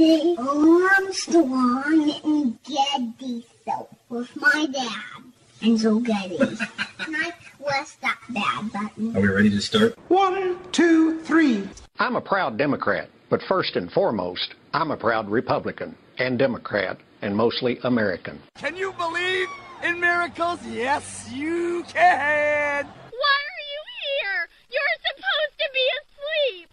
I'm the Armstrong and Getty show with my dad and so Getty. and I press that bad button. Are we ready to start? One, two, three. I'm a proud Democrat, but first and foremost, I'm a proud Republican and Democrat and mostly American. Can you believe in miracles? Yes, you can. Why are you here? You're supposed to be asleep.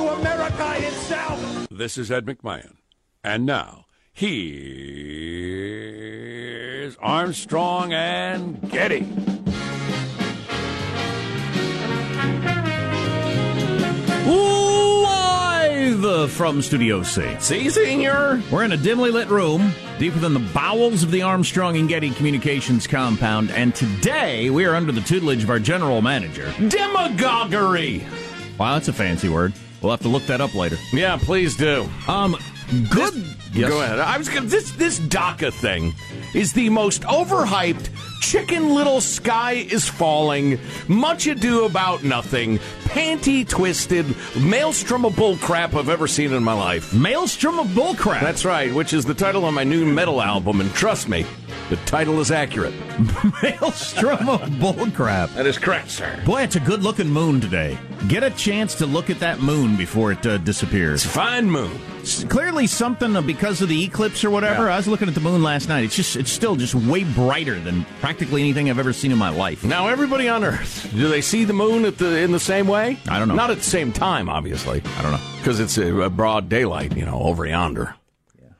I give you America itself. This is Ed McMahon. And now, here's Armstrong and Getty. Live from Studio C. See, Senior? We're in a dimly lit room deeper than the bowels of the Armstrong and Getty Communications compound, and today we are under the tutelage of our general manager. Demagoguery! Wow, that's a fancy word. We'll have to look that up later. Yeah, please do. Um, good. This, yes. Go ahead. I was gonna, this this DACA thing is the most overhyped. Chicken Little Sky is falling. Much ado about nothing. Panty twisted maelstrom of bullcrap I've ever seen in my life. Maelstrom of bullcrap. That's right. Which is the title of my new metal album. And trust me, The title is accurate. Maelstrom of bullcrap. That is correct, sir. Boy, it's a good looking moon today. Get a chance to look at that moon before it uh, disappears. It's a fine moon. It's clearly something uh, because of the eclipse or whatever. Yeah. I was looking at the moon last night. It's just, it's still just way brighter than practically anything I've ever seen in my life. Now, everybody on Earth, do they see the moon at the in the same way? I don't know. Not at the same time, obviously. I don't know. Because it's a, a broad daylight, you know, over yonder.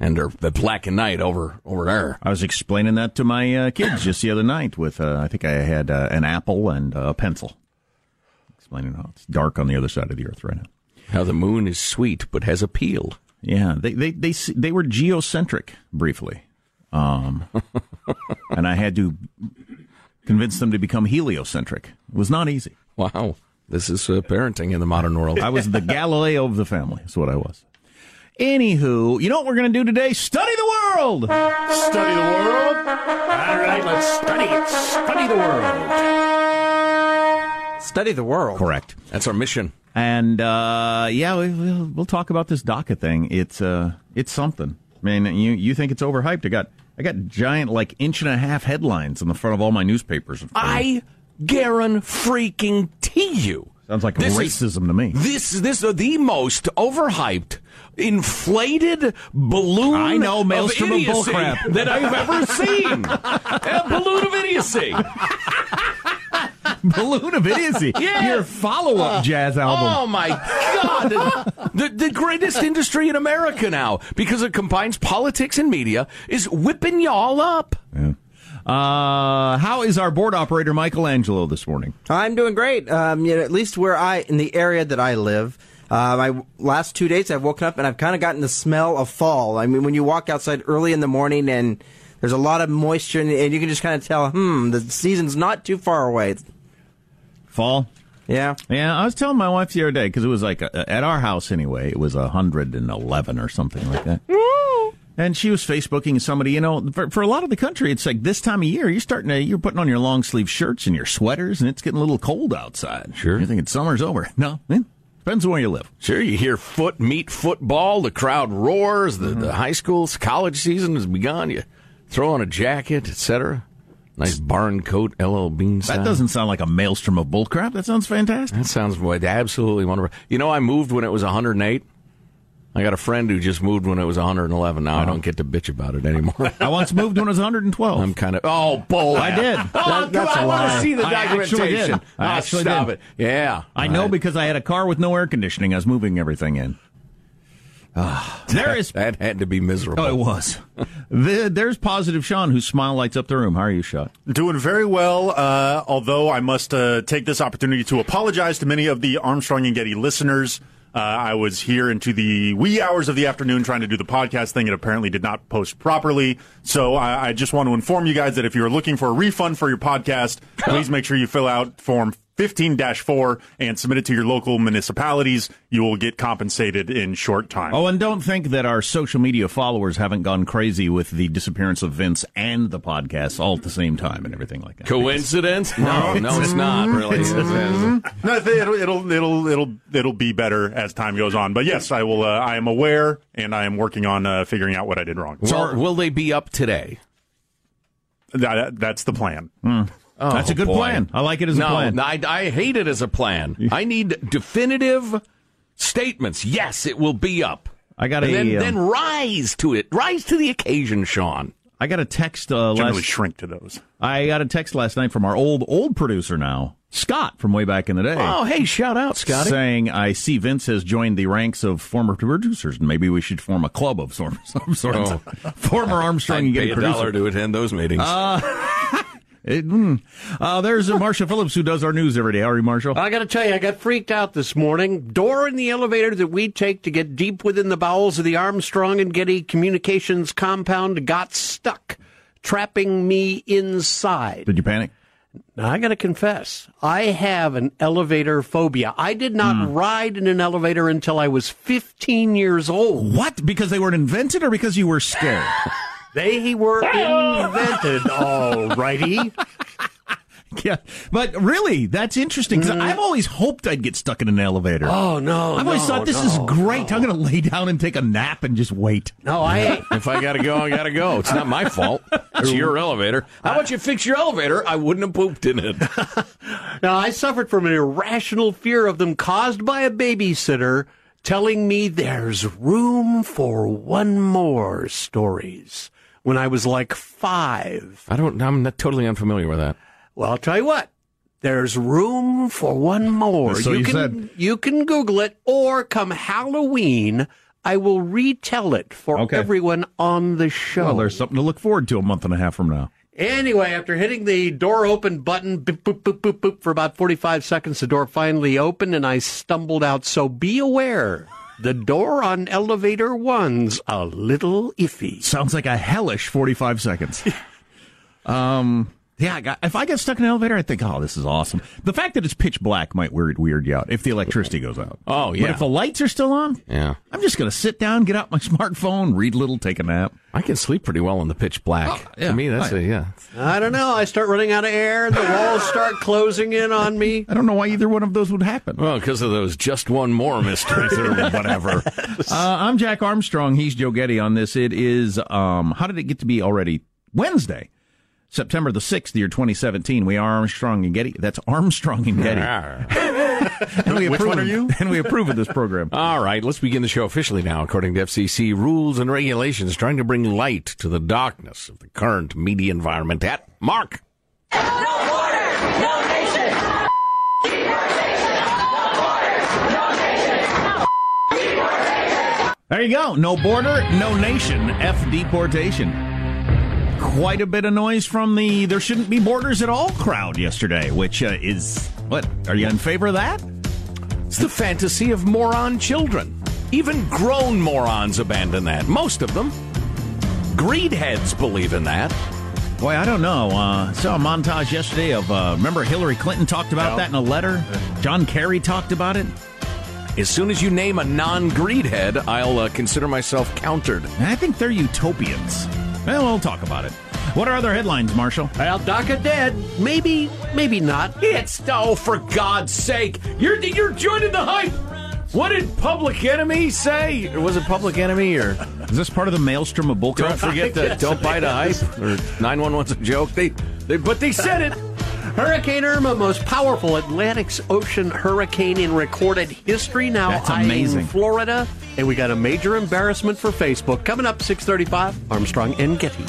And they're the black and night over over there. I was explaining that to my uh, kids just the other night with, uh, I think I had uh, an apple and a pencil. Explaining how it's dark on the other side of the earth right now. How the moon is sweet but has appeal. Yeah, they they they they were geocentric briefly, um, and I had to convince them to become heliocentric. It was not easy. Wow, this is uh, parenting in the modern world. I was the Galileo of the family. That's what I was. Anywho, you know what we're going to do today? Study the world. Study the world. All right, let's study it. Study the world. Study the world. Correct. That's our mission. And uh, yeah, we, we'll, we'll talk about this DACA thing. It's uh, it's something. I mean, you you think it's overhyped? I got I got giant like inch and a half headlines in the front of all my newspapers. I guarantee freaking you. Sounds like This racism is- to me. This this is the most overhyped, inflated balloon. I know, maelstrom of idiocy bullcrap. that I've ever seen. A balloon of idiocy. Balloon of Idiocy. Yes. Your follow up uh, jazz album. Oh my God! the, the greatest industry in America now, because it combines politics and media, is whipping y'all up. Yeah. Uh, how is our board operator Michelangelo this morning? I'm doing great. Um, you know, at least where I in the area that I live. Uh, my last two days, I've woken up and I've kind of gotten the smell of fall. I mean, when you walk outside early in the morning and there's a lot of moisture, and, and you can just kind of tell, hmm, the season's not too far away. Fall. Yeah. Yeah, I was telling my wife the other day because it was like uh at our house anyway. It was hundred and eleven or something like that. And she was Facebooking somebody, you know, for, for a lot of the country, it's like this time of year, you're starting to, you're putting on your long sleeve shirts and your sweaters, and it's getting a little cold outside. Sure. You're thinking summer's over. No, eh, depends on where you live. Sure, you hear foot meet football, the crowd roars, the, the high school's college season has begun. You throw on a jacket, etc. Nice barn coat, LL Bean style. That doesn't sound like a maelstrom of bullcrap. That sounds fantastic. That sounds boy, absolutely wonderful. You know, I moved when it was 108. I got a friend who just moved when it was 111. Now I don't get to bitch about it anymore. I once moved when it was 112. I'm kind of oh bull. I did. Oh, That- come that's on, a I want to see the I actually documentation. did. I Oh, actually stop did. it. Yeah, I know Right. because I had a car with no air conditioning. I was moving everything in. Ah, there is. that had to be miserable. Oh, it was. the, there's positive Sean, whose smile lights up the room. How are you, Sean? Doing very well, uh, although I must uh, take this opportunity to apologize to many of the Armstrong and Getty listeners. Uh, I was here into the wee hours of the afternoon trying to do the podcast thing and apparently did not post properly. So I, I just want to inform you guys that if you're looking for a refund for your podcast, please make sure you fill out Form 15-4 and submit it to your local municipalities. You will get compensated in short time. Oh, and don't think that our social media followers haven't gone crazy with the disappearance of Vince and the podcast all at the same time and everything like that. Coincidence? No, no, it's not really. It's- it's- No, it'll, it'll it'll it'll it'll be better as time goes on. But yes, I will. Uh, I am aware, and I am working on uh, figuring out what I did wrong. Well, will they be up today? That, that's the plan. Oh, That's a good boy. plan. I like it as a plan. I, I hate it as a plan. I need definitive statements. Yes, it will be up. I got and a, then, um, then rise to it. Rise to the occasion, Sean. I got a text uh, Generally last. shrink to those. I got a text last night from our old old producer now, Scott from way back in the day. Oh, hey, shout out, Scott! Saying, I see Vince has joined the ranks of former producers, and maybe we should form a club of some, some sort Oh. former Armstrong I'd and pay Getty a dollar producer. to attend those meetings. It, mm. uh, there's uh, Marsha Phillips who does our news every day. How are you, Marshall? I got to tell you, I got freaked out this morning. Door in the elevator that we take to get deep within the bowels of the Armstrong and Getty Communications compound got stuck, trapping me inside. Did you panic? Now, I got to confess, I have an elevator phobia. I did not ride in an elevator until I was 15 years old. What? Because they weren't invented or because you were scared? They were invented, all righty. Yeah, but really, that's interesting because I've always hoped I'd get stuck in an elevator. Mm. Oh, no, I've always no, thought this no, is great. I'm going to lay down and take a nap and just wait. No, I if I gotta go, I gotta go. It's not my fault. It's your elevator. How about you fix your elevator? I wouldn't have pooped in it. Now, I suffered from an irrational fear of them caused by a babysitter telling me there's room for one more stories when I was like five. I don't. I'm not totally unfamiliar with that. Well, I'll tell you what. There's room for one more. So you can said- you can Google it, or come Halloween, I will retell it for Okay. everyone on the show. Well, there's something to look forward to a month and a half from now. Anyway, after hitting the door open button, boop, boop, boop, boop, boop, for about 45 seconds, the door finally opened and I stumbled out. So be aware, the door on elevator one's a little iffy. Sounds like a hellish 45 seconds. um, yeah, I got, if I get stuck in an elevator, I think, oh, this is awesome. The fact that it's pitch black might weird, weird you out if the electricity goes out. Oh, yeah. But if the lights are still on, Yeah, I'm just going to sit down, get out my smartphone, read a little, take a nap. I can sleep pretty well in the pitch black. Oh, yeah. To me, that's I- a yeah. I don't know. I start running out of air. The walls start closing in on me. I don't know why either one of those would happen. Well, because of those just one more mysteries or whatever. Uh, I'm Jack Armstrong. He's Joe Getty on this. It is, um, how did it get to be already Wednesday? September the 6th, year 2017. We are Armstrong and Getty. That's Armstrong and Getty. Ah. and we Which approve, one are you? And we approve of this program. All right, let's begin the show officially now. According to FCC rules and regulations, trying to bring light to the darkness of the current media environment. At Mark. No border, no nation. There you go. No border, no nation. F deportation. Quite a bit of noise from the there shouldn't be borders at all crowd yesterday, which uh, is what? Are you in favor of that? It's the fantasy of moron children. Even grown morons abandon that. Most of them. Greedheads believe in that. Boy, I don't know. Uh, saw a montage yesterday of uh, remember Hillary Clinton talked about that in a letter. John Kerry talked about it. As soon as you name a non-greed head, I'll uh, consider myself countered. I think they're utopians. Well, we'll talk about it. What are other headlines, Marshall? Well, DACA dead. Maybe, maybe not. It's oh, for God's sake! You're you're joining the hype. What did Public Enemy say? Or was it Public Enemy or? Is this part of the maelstrom of bullcrap? Don't forget the don't buy the hype or nine one one's a joke. They, they but they said it. Hurricane Irma, most powerful Atlantic Ocean hurricane in recorded history. Now That's eyeing amazing. Florida, and we got a major embarrassment for Facebook coming up. Six thirty-five. Armstrong and Getty.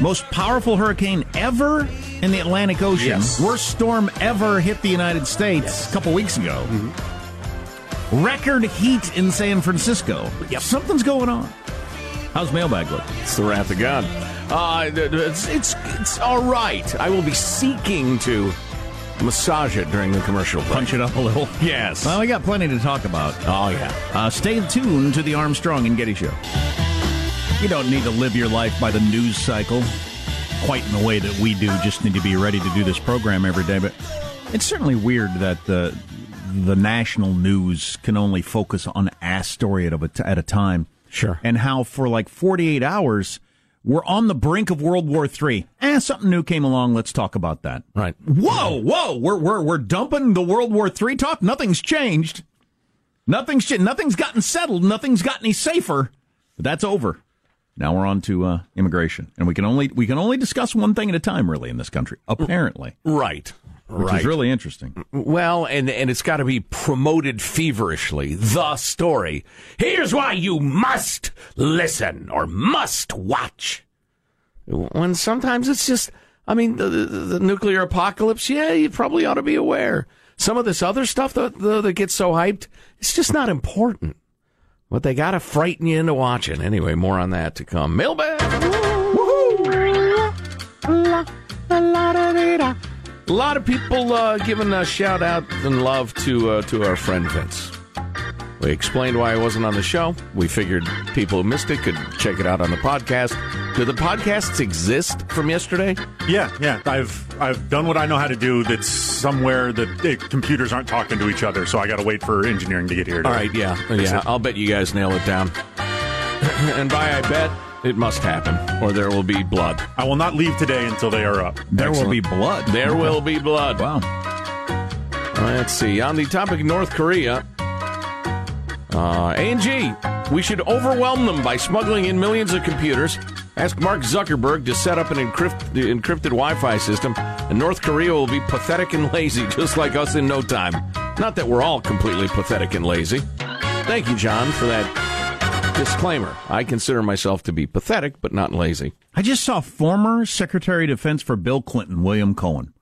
Most powerful hurricane ever in the Atlantic Ocean. Yes. Worst storm ever hit the United States a couple weeks ago. Record heat in San Francisco. Yep. Something's going on. How's mailbag look? It's the wrath of God. Uh, it's, it's it's all right. I will be seeking to massage it during the commercial break. Punch it up a little. Yes. Well, we got plenty to talk about. oh yeah. Uh, stay tuned to the Armstrong and Getty Show. You don't need to live your life by the news cycle quite in the way that we do. Just need to be ready to do this program every day. But it's certainly weird that the the national news can only focus on a story at a, at a time. Sure. And how for like 48 hours we're on the brink of World War III. Eh, something new came along. Let's talk about that. Right. Whoa, whoa, we're we're we're dumping the World War III talk. Nothing's changed. Nothing's ch- nothing's gotten settled. Nothing's got any safer. But that's over. Now we're on to uh, immigration, and we can only we can only discuss one thing at a time, really, in this country. Apparently, Right. Which right. is really interesting. Well, and and it's got to be promoted feverishly. The story. Here's why you must listen or must watch. When sometimes it's just, I mean, the, the, the nuclear apocalypse. Yeah, you probably ought to be aware. Some of this other stuff that that that gets so hyped, it's just not important. But they got to frighten you into watching. Anyway, more on that to come. Mailbag. A lot of people uh, giving a shout out and love to uh, to our friend Vince. We explained why I wasn't on the show. We figured people who missed it could check it out on the podcast. Do the podcasts exist from yesterday? Yeah, yeah. I've I've done what I know how to do. That's somewhere that the computers aren't talking to each other, so I got to wait for engineering to get here. To All right, yeah, yeah. I'll bet you guys nail it down. and by I bet, It must happen, or there will be blood. I will not leave today until they are up. There will be blood. There will be blood. Wow. Let's see. On the topic of North Korea, uh, A&G, we should overwhelm them by smuggling in millions of computers. Ask Mark Zuckerberg to set up an encrypt, encrypted Wi-Fi system, and North Korea will be pathetic and lazy, just like us in no time. Not that we're all completely pathetic and lazy. Thank you, John, for that disclaimer. I consider myself to be pathetic, but not lazy. I just saw former Secretary of Defense for Bill Clinton, William Cohen.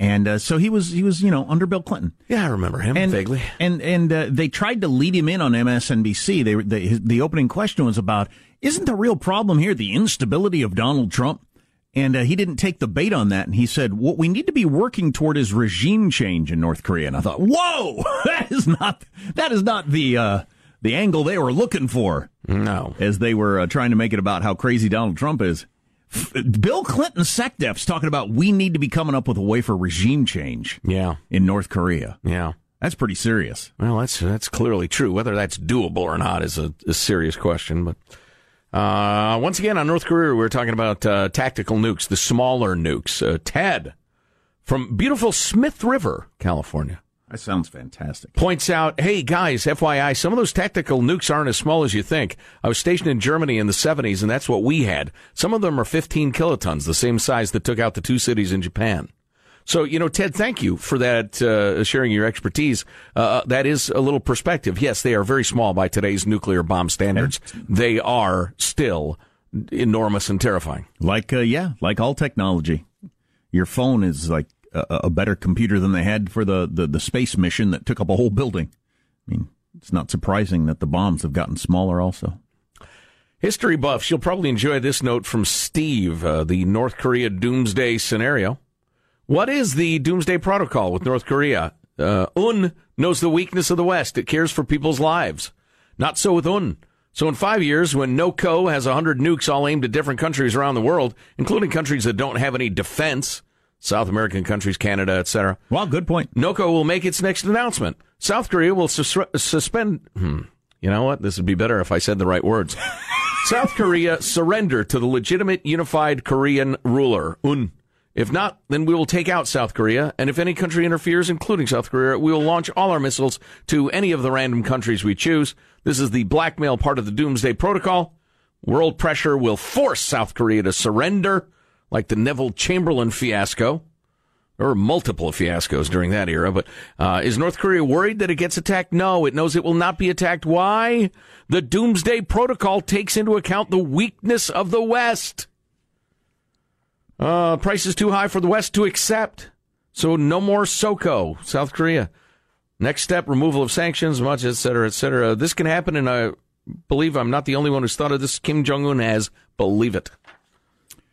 And uh, so he was, he was, you know, under Bill Clinton. Yeah, I remember him and, vaguely. And and uh, they tried to lead him in on MSNBC. They, they his, the opening question was about isn't the real problem here the instability of Donald Trump? And uh, he didn't take the bait on that. And he said, what we need to be working toward is regime change in North Korea. And I thought, whoa, that is not, that is not the, uh, the angle they were looking for. No. As they were uh, trying to make it about how crazy Donald Trump is. F- Bill Clinton SecDef's talking about we need to be coming up with a way for regime change. Yeah. In North Korea. Yeah. That's pretty serious. Well, that's that's clearly true. Whether that's doable or not is a, a serious question. But uh, once again, on North Korea, we are talking about uh, tactical nukes, the smaller nukes. Uh, Ted from beautiful Smith River, California. That sounds fantastic. Points out, hey guys, FYI, some of those tactical nukes aren't as small as you think. I was stationed in Germany in the 70s, and that's what we had. Some of them are 15 kilotons, the same size that took out the two cities in Japan. So, you know, Ted, thank you for that, uh, sharing your expertise. Uh, that is a little perspective. Yes, they are very small by today's nuclear bomb standards. They are still enormous and terrifying. Like, uh, yeah, like all technology. Your phone is like a, a better computer than they had for the, the, the space mission that took up a whole building. I mean, it's not surprising that the bombs have gotten smaller also. History buffs, you'll probably enjoy this note from Steve, uh, the North Korea doomsday scenario. What is the doomsday protocol with North Korea? Uh, Un knows the weakness of the West. It cares for people's lives. Not so with Un. So in five years, when NOCO has 100 nukes all aimed at different countries around the world, including countries that don't have any defense, South American countries, Canada, etc. Well, good point. NOCO will make its next announcement. South Korea will sus- suspend. Hmm, you know what? This would be better if I said the right words. South Korea surrender to the legitimate unified Korean ruler, Un. If not, then we will take out South Korea, and if any country interferes, including South Korea, we will launch all our missiles to any of the random countries we choose. This is the blackmail part of the Doomsday Protocol. World pressure will force South Korea to surrender, like the Neville Chamberlain fiasco. There were multiple fiascos during that era, but uh, is North Korea worried that it gets attacked? No, it knows it will not be attacked. Why? The Doomsday Protocol takes into account the weakness of the West. Uh, price is too high for the West to accept. So no more SOCO, South Korea. Next step, removal of sanctions, much, et cetera, et cetera. This can happen, and I believe I'm not the only one who's thought of this. Kim Jong Un has. Believe it.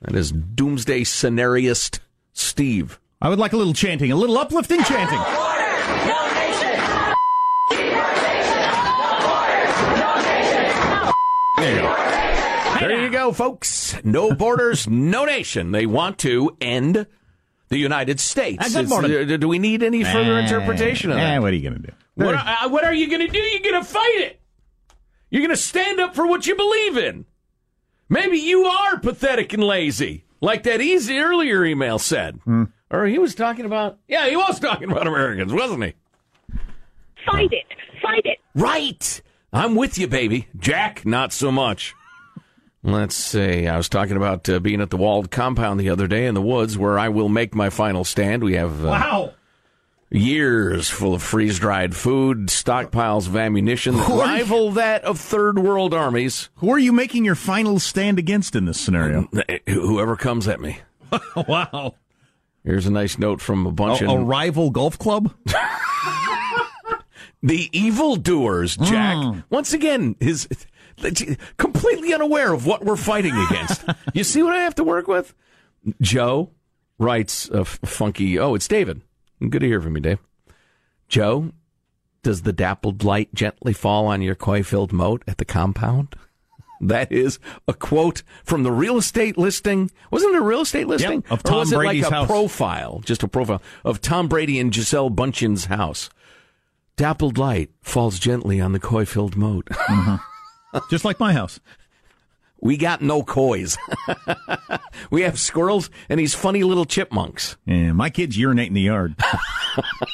That is doomsday scenarist Steve. I would like a little chanting, a little uplifting chanting. There you go. There you go, folks. No borders, no nation. They want to end the United States. Ah, good morning. do we need any further Eh, interpretation of eh, that? what are you going to do? What, uh, what are you going to do? You're going to fight it. You're going to stand up for what you believe in. Maybe you are pathetic and lazy, like that easy earlier email said. Or he was talking about, yeah, he was talking about Americans, wasn't he? Fight it. Fight it. Right. I'm with you, baby. Jack, not so much. Let's see. I was talking about uh, being at the walled compound the other day in the woods where I will make my final stand. We have uh, Wow. Years full of freeze dried food, stockpiles of ammunition that rival that of third world armies. Who are you making your final stand against in this scenario? Whoever comes at me. wow. Here's a nice note from a bunch A, of a rival golf club? the evildoers, Jack. Mm. Once again, is completely unaware of what we're fighting against. you see what I have to work with? Joe writes a f- funky. Oh, it's David. Good to hear from you, Dave. Joe, does the dappled light gently fall on your koi-filled moat at the compound? That is a quote from the real estate listing. Wasn't it a real estate listing? of or Tom was it Brady's like a house. profile, just a profile of Tom Brady and Gisele Bundchen's house? Dappled light falls gently on the koi-filled moat. Mm-hmm. Just like my house. We got no kois. we have squirrels and these funny little chipmunks. Yeah, my kids urinate in the yard.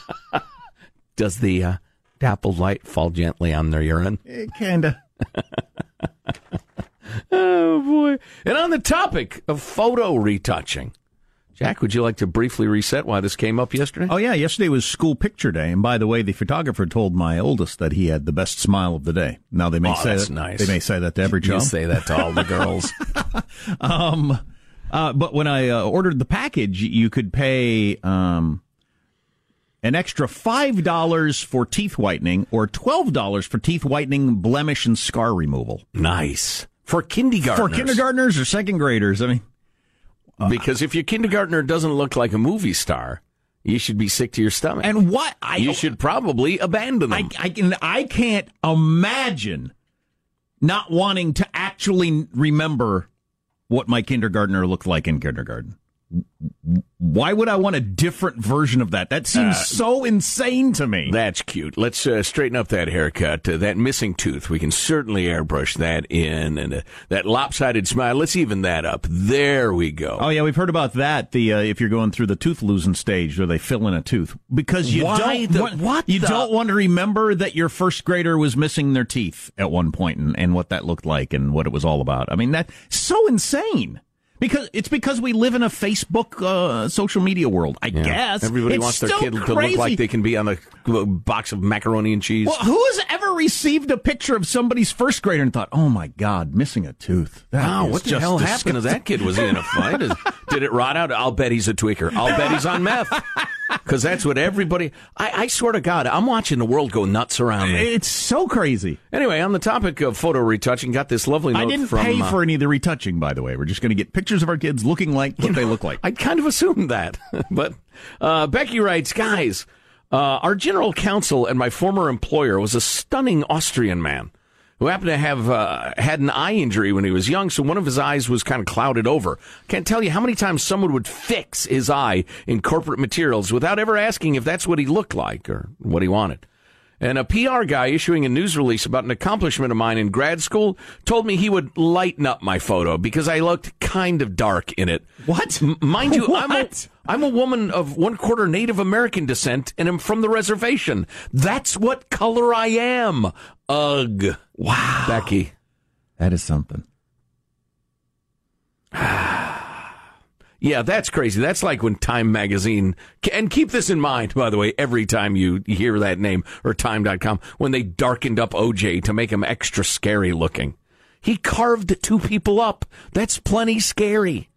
Does the uh, dappled light fall gently on their urine? Eh, kinda. Oh boy! And on the topic of photo retouching, Jack, would you like to briefly reset why this came up yesterday? Oh yeah, yesterday was school picture day, and by the way, the photographer told my oldest that he had the best smile of the day. Now they may Oh, say that, nice. They may say that to every You child. say that to all the girls. um, uh, but when I uh, ordered the package, you could pay um, an extra five dollars for teeth whitening or twelve dollars for teeth whitening, blemish, and scar removal. Nice for kindergartners. For kindergartners or second graders, I mean, because if your kindergartner doesn't look like a movie star, you should be sick to your stomach. and what I you should probably abandon them. I, I can I can't imagine not wanting to actually remember what my kindergartner looked like in kindergarten. Why would I want a different version of that? That seems Uh, so insane to me. That's cute. Let's uh, straighten up that haircut. Uh, that missing tooth, we can certainly airbrush that in. And uh, that lopsided smile, let's even that up. There we go. Oh yeah, we've heard about that. The uh, if you're going through the tooth losing stage where they fill in a tooth because you Why don't the- want, what you the- don't want to remember that your first grader was missing their teeth at one point and, and what that looked like and what it was all about. I mean that's so insane. Because it's because we live in a Facebook uh, social media world, I Yeah. guess. Everybody It's wants their kid to look like they can be on a box of macaroni and cheese. Well, who has ever received a picture of somebody's first grader and thought, "Oh my God, missing a tooth"? That Wow, what the hell happened to that kid? Was he in a fight? Did it rot out? I'll bet he's a tweaker. I'll bet he's on meth. Because that's what everybody. I, I swear to God, I'm watching the world go nuts around me. It's so crazy. Anyway, on the topic of photo retouching, got this lovely note I didn't from. pay uh, for any of the retouching, by the way. We're just going to get pictures of our kids looking like what they look like. I kind of assumed that. but uh, Becky writes, guys, uh, our general counsel and my former employer was a stunning Austrian man who happened to have uh, had an eye injury when he was young, so one of his eyes was kind of clouded over. Can't tell you how many times someone would fix his eye in corporate materials without ever asking if that's what he looked like or what he wanted. And a PR guy issuing a news release about an accomplishment of mine in grad school told me he would lighten up my photo because I looked kind of dark in it. What? M- mind you, I'm a, What? I'm a woman of one quarter Native American descent and I'm from the reservation. That's what color I am. Ugh. Wow. Becky. That is something. Yeah, that's crazy. That's like when Time Magazine, and keep this in mind, by the way, every time you hear that name or Time.com, when they darkened up OJ to make him extra scary looking. He carved two people up. That's plenty scary.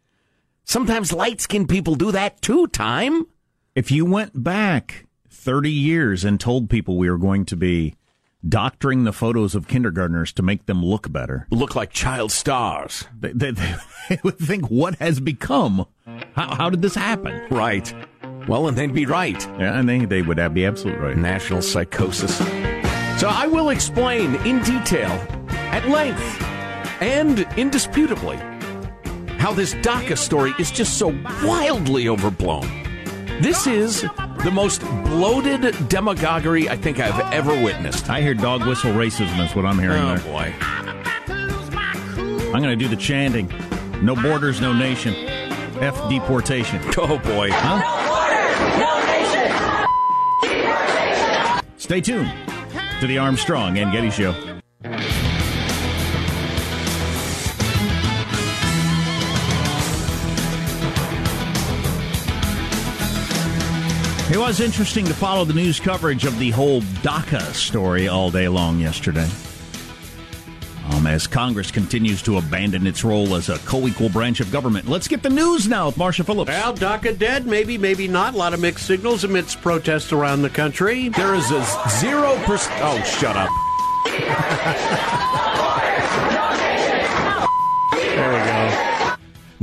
Sometimes light skinned people do that too, Time. If you went back 30 years and told people we were going to be doctoring the photos of kindergartners to make them look better, Look like child stars. they, they, they would think, what has become? How, how did this happen? Right. Well, and they'd be right. Yeah, and they, they would have, be absolutely right. National psychosis. So I will explain in detail, at length, and indisputably, how this DACA story is just so wildly overblown. This is the most bloated demagoguery I think I've ever witnessed. I hear dog whistle racism. is what I'm hearing Oh there. boy. I'm going to do the chanting. No borders, no nation. F deportation. Oh boy. Huh? Stay tuned to the Armstrong and Getty Show. It was interesting to follow the news coverage of the whole DACA story all day long yesterday. Um, as Congress continues to abandon its role as a co equal branch of government. Let's get the news now with Marsha Phillips. Well, DACA dead, maybe, maybe not. A lot of mixed signals amidst protests around the country. There is a zero percent. Oh, shut up.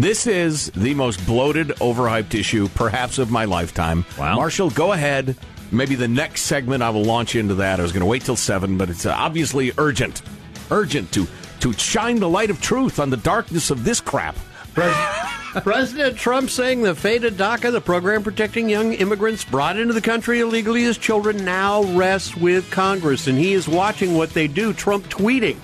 This is the most bloated, overhyped issue, perhaps of my lifetime. Wow. Marshall, go ahead. Maybe the next segment I will launch into that. I was going to wait till seven, but it's uh, obviously urgent, urgent to to shine the light of truth on the darkness of this crap. President Trump saying the fate of DACA, the program protecting young immigrants brought into the country illegally as children, now rests with Congress. And he is watching what they do. Trump tweeting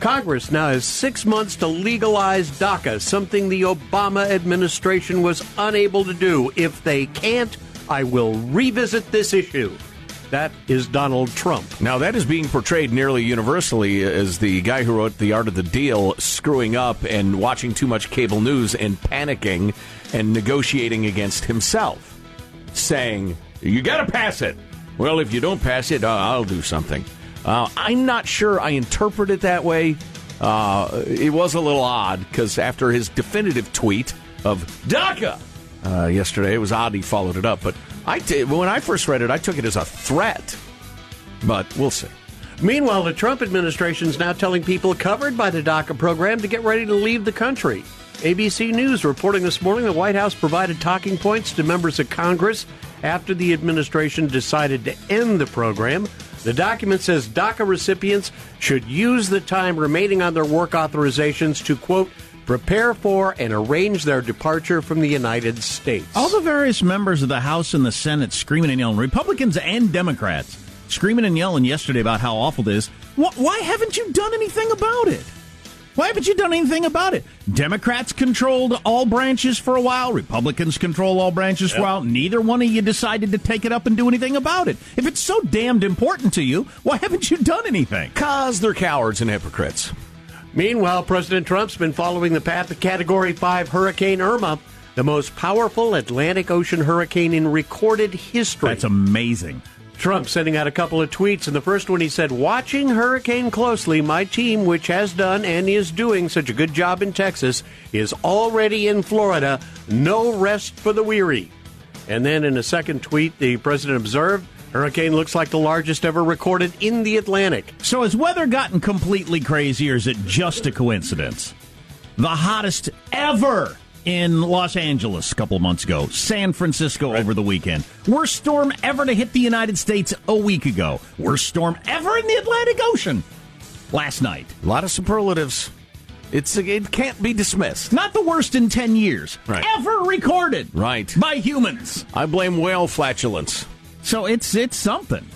Congress now has six months to legalize DACA, something the Obama administration was unable to do. If they can't, I will revisit this issue. That is Donald Trump. Now, that is being portrayed nearly universally as the guy who wrote The Art of the Deal screwing up and watching too much cable news and panicking and negotiating against himself, saying, You got to pass it. Well, if you don't pass it, uh, I'll do something. Uh, I'm not sure I interpret it that way. Uh, it was a little odd because after his definitive tweet of DACA uh, yesterday, it was odd he followed it up. But I when I first read it, I took it as a threat. But we'll see. Meanwhile, the Trump administration is now telling people covered by the DACA program to get ready to leave the country. ABC News reporting this morning the White House provided talking points to members of Congress after the administration decided to end the program. The document says DACA recipients should use the time remaining on their work authorizations to, quote, prepare for and arrange their departure from the United States. All the various members of the House and the Senate screaming and yelling, Republicans and Democrats screaming and yelling yesterday about how awful it is. Why haven't you done anything about it? Why haven't you done anything about it? Democrats controlled all branches for a while. Republicans control all branches for a while. Neither one of you decided to take it up and do anything about it. If it's so damned important to you, why haven't you done anything? Because they're cowards and hypocrites. Meanwhile, President Trump's been following the path of Category 5 Hurricane Irma, the most powerful Atlantic Ocean hurricane in recorded history. That's amazing. Trump sending out a couple of tweets. In the first one, he said, Watching Hurricane closely, my team, which has done and is doing such a good job in Texas, is already in Florida. No rest for the weary. And then in a second tweet, the president observed, Hurricane looks like the largest ever recorded in the Atlantic. So has weather gotten completely crazy, or is it just a coincidence? The hottest ever in Los Angeles a couple of months ago, San Francisco over the weekend. Worst storm ever to hit the United States a week ago. Worst storm ever in the Atlantic Ocean last night. A lot of superlatives. It's it can't be dismissed. Not the worst in 10 years Right. ever recorded Right. by humans. I blame whale flatulence. So it's it's something.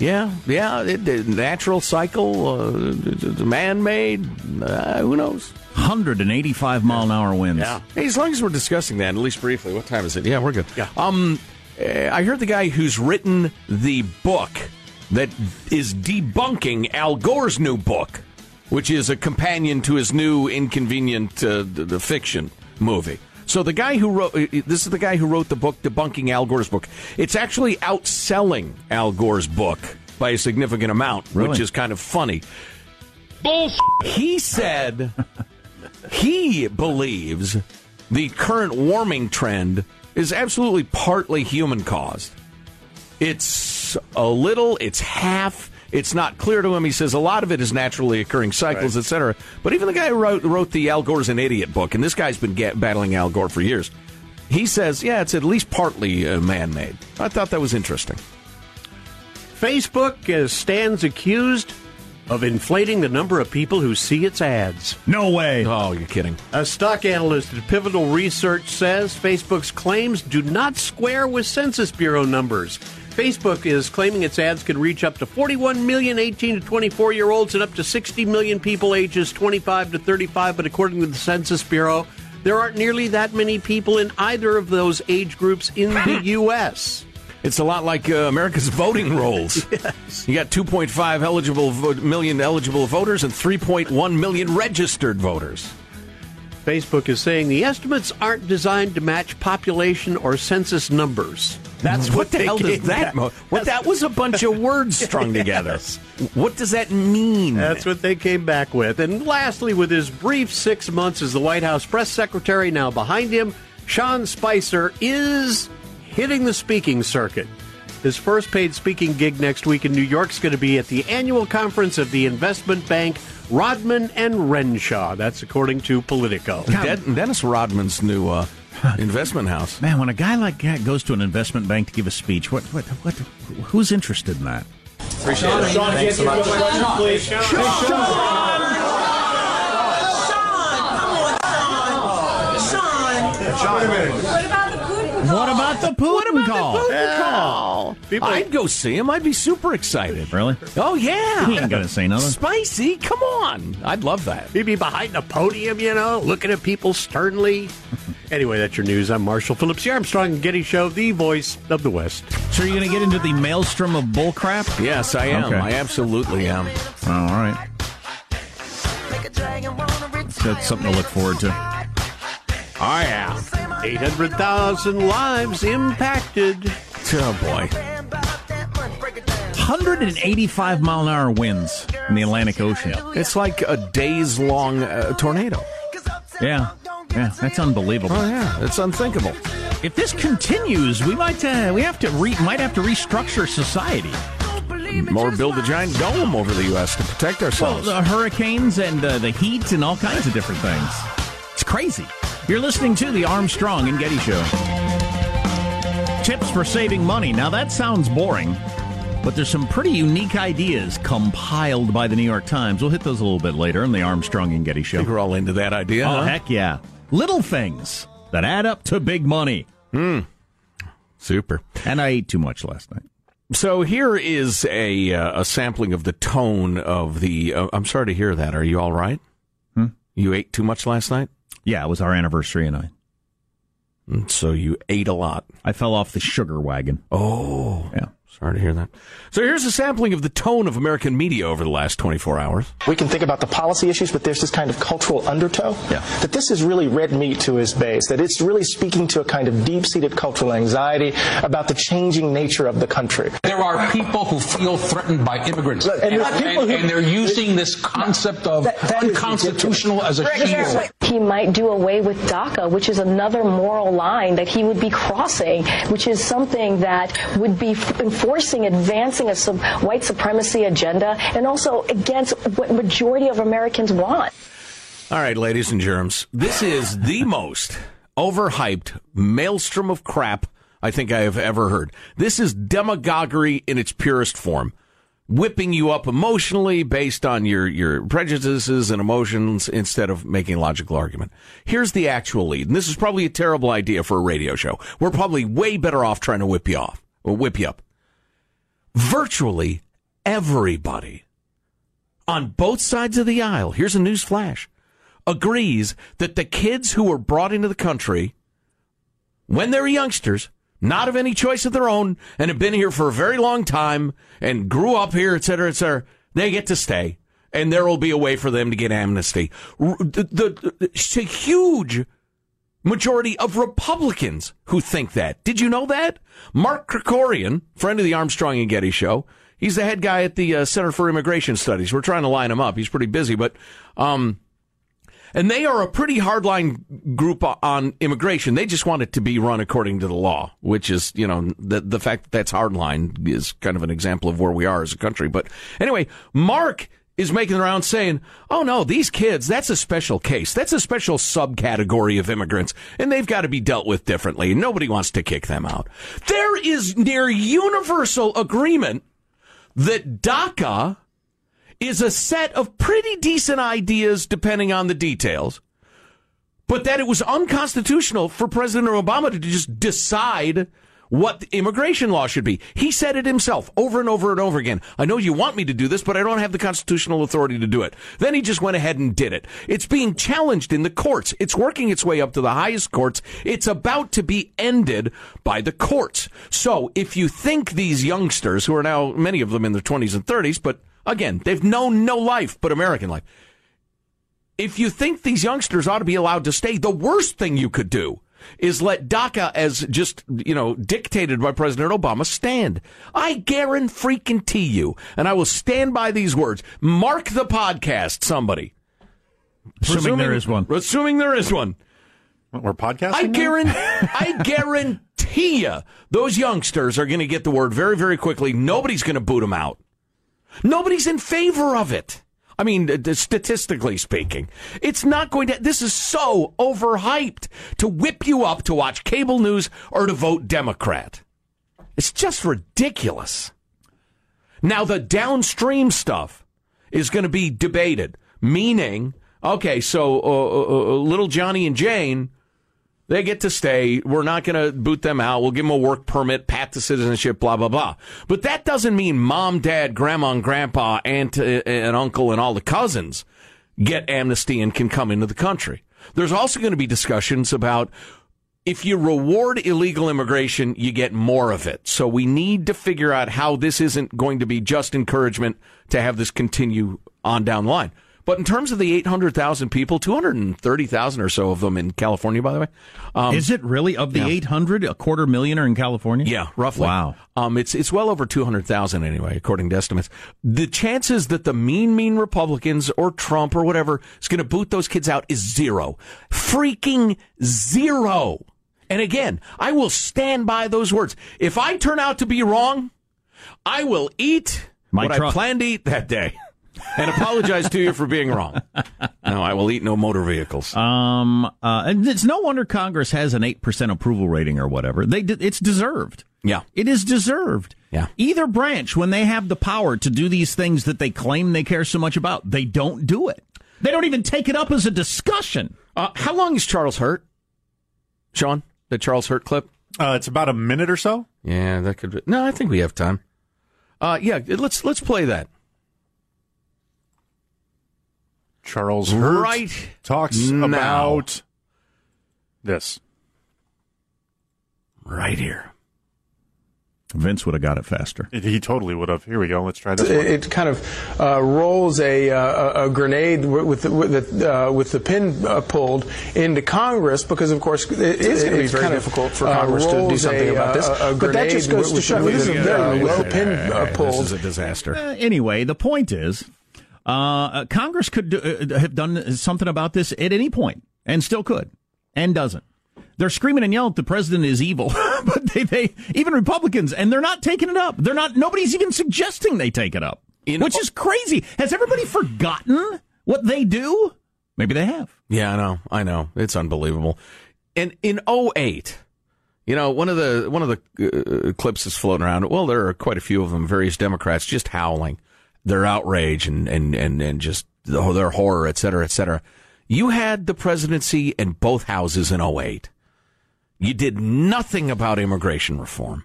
Yeah, yeah. It, it- natural cycle, uh, man made. Uh, who knows? 185 mile an hour winds. Yeah. Hey, as long as we're discussing that, at least briefly, what time is it? Yeah, we're good. Yeah. Um, eh, I heard the guy who's written the book that is debunking Al Gore's new book, which is a companion to his new inconvenient uh, the, the fiction movie. So the guy who wrote eh, this is the guy who wrote the book debunking Al Gore's book. It's actually outselling Al Gore's book by a significant amount, which is kind of funny. Bullshit. He said he believes the current warming trend is absolutely partly human caused. It's a little, it's half. It's not clear to him. He says a lot of it is naturally occurring cycles, etc. But even the guy who wrote, wrote the Al Gore's an Idiot book, and this guy's been ga- battling Al Gore for years, he says, yeah, it's at least partly uh, man made. I thought that was interesting. Facebook uh, stands accused of inflating the number of people who see its ads. No way. Oh, you're kidding. A stock analyst at Pivotal Research says Facebook's claims do not square with Census Bureau numbers. Facebook is claiming its ads could reach up to 41 million 18 to 24 year olds and up to 60 million people ages 25 to 35, but according to the Census Bureau, there aren't nearly that many people in either of those age groups in the U.S. It's a lot like uh, America's voting rolls. You got 2.5 eligible vo- million eligible voters and 3.1 million registered voters. Facebook is saying the estimates aren't designed to match population or census numbers. That's what, what the they hell does that? Mo- what that was a bunch of words strung together. What does that mean? That's what they came back with. And lastly, with his brief six months as the White House press secretary now behind him, Sean Spicer is hitting the speaking circuit. His first paid speaking gig next week in New York is going to be at the annual conference of the investment bank Rodman and Renshaw. That's according to Politico. De- Dennis Rodman's new uh, investment house. Man, when a guy like that goes to an investment bank to give a speech, what, what, what, who's interested in that? Appreciate it. Thanks so much. please. Sean, what about the good What about the Putin What about call? the Putin Yeah. call? I'd go see him. I'd be super excited. Really? Oh yeah. He ain't gonna say nothing. Spicy. Come on. I'd love that. He'd be behind a podium, you know, looking at people sternly. Anyway, that's your news. I'm Marshall Phillips, the Armstrong and Getty Show, the voice of the West. So, are you going to get into the maelstrom of bullcrap? Yes, I am. Okay. I absolutely am. Oh, all right. That's something to look forward to. I yeah. 800,000 lives impacted. Oh boy. 185 mile an hour winds in the Atlantic Ocean. It's like a days long uh, tornado. Yeah. Yeah, that's unbelievable. Oh yeah, it's unthinkable. If this continues, we might uh, we have to re- might have to restructure society. Or build a giant dome over the U.S. to protect Well, ourselves. the hurricanes and uh, the heat and all kinds of different things. It's crazy. You're listening to the Armstrong and Getty Show. Tips for saving money. Now that sounds boring, but there's some pretty unique ideas compiled by the New York Times. We'll hit those a little bit later on the Armstrong and Getty I Show. think we're all into that idea. Oh huh? heck yeah! Little things that add up to big money. Hmm. Super. And I ate too much last night. So here is a uh, a sampling of the tone of the. Uh, I'm sorry to hear that. Are you all right? Hmm? You ate too much last night, Yeah, it was our anniversary, and I And so you ate a lot. I fell off the sugar wagon. Oh, Yeah. Sorry to hear that. So here's a sampling of the tone of American media over the last 24 hours. We can think about the policy issues, but there's this kind of cultural undertow. Yeah. That this is really red meat to his base, that it's really speaking to a kind of deep seated cultural anxiety about the changing nature of the country. There are people who feel threatened by immigrants, And and, and- who- and they're using this concept of That- that is unconstitutional as a shield. He might do away with DACA, which is another moral line that he would be crossing, which is something that would be f- enforcing, advancing a sub- white supremacy agenda, and also against what majority of Americans want. All right, ladies and germs, this is the most overhyped maelstrom of crap I think I have ever heard. This is demagoguery in its purest form. Whipping you up emotionally based on your, your prejudices and emotions instead of making logical argument. Here's the actual lead, and this is probably a terrible idea for a radio show. We're probably way better off trying to whip you off or whip you up. Virtually everybody on both sides of the aisle, here's a news flash, agrees that the kids who were brought into the country when they're youngsters, not of any choice of their own, and have been here for a very long time and grew up here, et cetera, et cetera, they get to stay. And there will be a way for them to get amnesty. The, the, the- it's a huge majority of Republicans who think that. Did you know that? Mark Krikorian, friend of the Armstrong and Getty show, he's the head guy at the uh, Center for Immigration Studies. We're trying to line him up. He's pretty busy, but um, and they are a pretty hardline group on immigration. They just want it to be run according to the law, which is, you know, the, the fact that that's hardline is kind of an example of where we are as a country. But anyway, Mark is making the rounds saying, oh no, these kids, that's a special case. That's a special subcategory of immigrants, and they've got to be dealt with differently. Nobody wants to kick them out. There is near universal agreement that DACA is a set of pretty decent ideas depending on the details, but that it was unconstitutional for President Obama to just decide what the immigration law should be. He said it himself over and over and over again. I know you want me to do this, but I don't have the constitutional authority to do it. Then he just went ahead and did it. It's being challenged in the courts. It's working its way up to the highest courts. It's about to be ended by the courts. So if you think these youngsters, who are now many of them in their 20s and 30s, but again, they've known no life but American life. If you think these youngsters ought to be allowed to stay, the worst thing you could do is let DACA, as just, you know, dictated by President Obama, stand. I guarantee you, and I will stand by these words. Mark the podcast, somebody. Assuming there is one. Assuming there is one. We're podcasting. I guarantee, I guarantee you, those youngsters are going to get the word very, very quickly. Nobody's going to boot them out. Nobody's in favor of it. I mean, statistically speaking, it's not going to. This is so overhyped to whip you up to watch cable news or to vote Democrat. It's just ridiculous. Now, the downstream stuff is going to be debated, meaning, okay, so uh, uh, uh, little Johnny and Jane They get to stay. We're not going to boot them out. We'll give them a work permit, pat the citizenship, blah, blah, blah. But that doesn't mean mom, dad, grandma, and grandpa, aunt uh, and uncle, and all the cousins get amnesty and can come into the country. There's also going to be discussions about if you reward illegal immigration, you get more of it. So we need to figure out how this isn't going to be just encouragement to have this continue on down the line. But in terms of the 800,000 people, 230,000 or so of them in California, by the way. Um, Is it really of the yeah. 800, a quarter million are in California? Yeah, roughly. Wow. Um, it's it's well over 200,000 anyway, according to estimates. The chances that the mean, mean Republicans or Trump or whatever is going to boot those kids out is zero. Freaking zero. And again, I will stand by those words. If I turn out to be wrong, I will eat My what I truck. plan to eat that day. and apologize to you for being wrong. No, I will eat no motor vehicles. Um, uh, and it's no wonder Congress has an 8% approval rating or whatever. They, de- it's deserved. Yeah. It is deserved. Yeah. Either branch, when they have the power to do these things that they claim they care so much about, they don't do it. They don't even take it up as a discussion. Uh, how long is Charles Hurt? Sean, the Charles Hurt clip? Uh, it's about a minute or so. Yeah, that could be. No, I think we have time. Uh, yeah, let's let's play that. Charles Hurt Right talks now. about this. Right here. Vince would have got it faster. He totally would have. Here we go. Let's try this. It, one. it kind of uh, rolls a, uh, a grenade with the, with the, uh, with the pin uh, pulled into Congress because, of course, it is going to be very difficult for Congress to do something about this. but that just goes to show this is a very low pin uh, This is a disaster. Uh, anyway, the point is, uh, Congress could do, uh, have done something about this at any point, and still could, and doesn't. They're screaming and yelling the president is evil, but they, they even Republicans, and they're not taking it up. They're not. Nobody's even suggesting they take it up, You know- which is crazy. Has everybody forgotten what they do? Maybe they have. Yeah, I know. I know. It's unbelievable. And in 08, you know, one of the one of the uh, clips is floating around. Well, there are quite a few of them. Various Democrats just howling their outrage and and and and just their horror, et cetera, et cetera. You had the presidency in both houses in 08. You did nothing about immigration reform.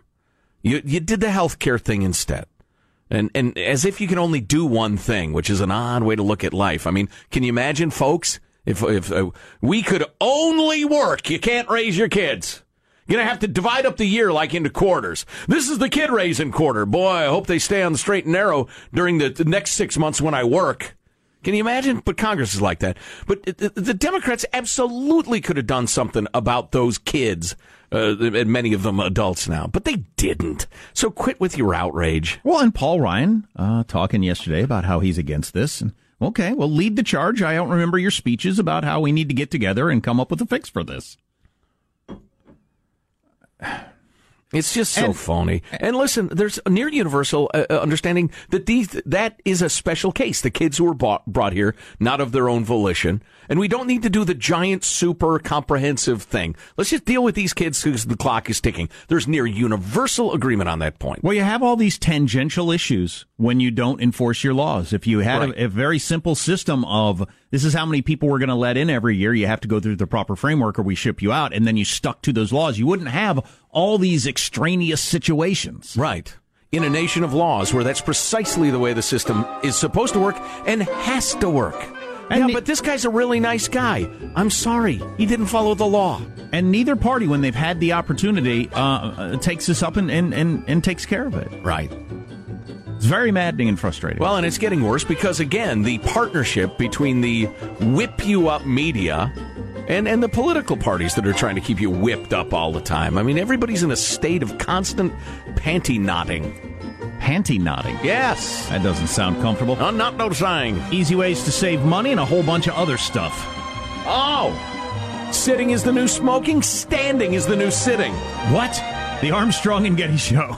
You you did the health care thing instead. And and as if you can only do one thing, which is an odd way to look at life. I mean, can you imagine, folks, if if uh, we could only work, you can't raise your kids. You're gonna have to divide up the year like into quarters. This is the kid raising quarter. Boy, I hope they stay on the straight and narrow during the, the next six months when I work. Can you imagine? But Congress is like that. But the, the Democrats absolutely could have done something about those kids, uh, and many of them adults now, but they didn't. So quit with your outrage. Well, and Paul Ryan uh, talking yesterday about how he's against this. And okay, well, lead the charge. I don't remember your speeches about how we need to get together and come up with a fix for this. It's just so And- phony. And listen, there's a near universal uh, uh, understanding that these that is a special case. The kids who were bought, brought here not of their own volition, and we don't need to do the giant, super comprehensive thing. Let's just deal with these kids because the clock is ticking. There's near universal agreement on that point. Well, you have all these tangential issues when you don't enforce your laws. If you had Right. a, a very simple system of this is how many people we're going to let in every year, you have to go through the proper framework or we ship you out, and then you stuck to those laws, you wouldn't have all these extraneous situations. Right. In a nation of laws where that's precisely the way the system is supposed to work and has to work. yeah, but this guy's a really nice guy. I'm sorry. He didn't follow the law. And neither party, when they've had the opportunity, uh, uh, takes this up and, and, and, and takes care of it. Right. It's very maddening and frustrating. Well, and it's getting worse because, again, the partnership between the whip you up media and, and the political parties that are trying to keep you whipped up all the time. I mean, everybody's in a state of constant panty knotting. Panty knotting. Yes. That doesn't sound comfortable. I'm not noticing. Easy ways to save money and a whole bunch of other stuff. Oh! Sitting is the new smoking, standing is the new sitting. What? The Armstrong and Getty Show.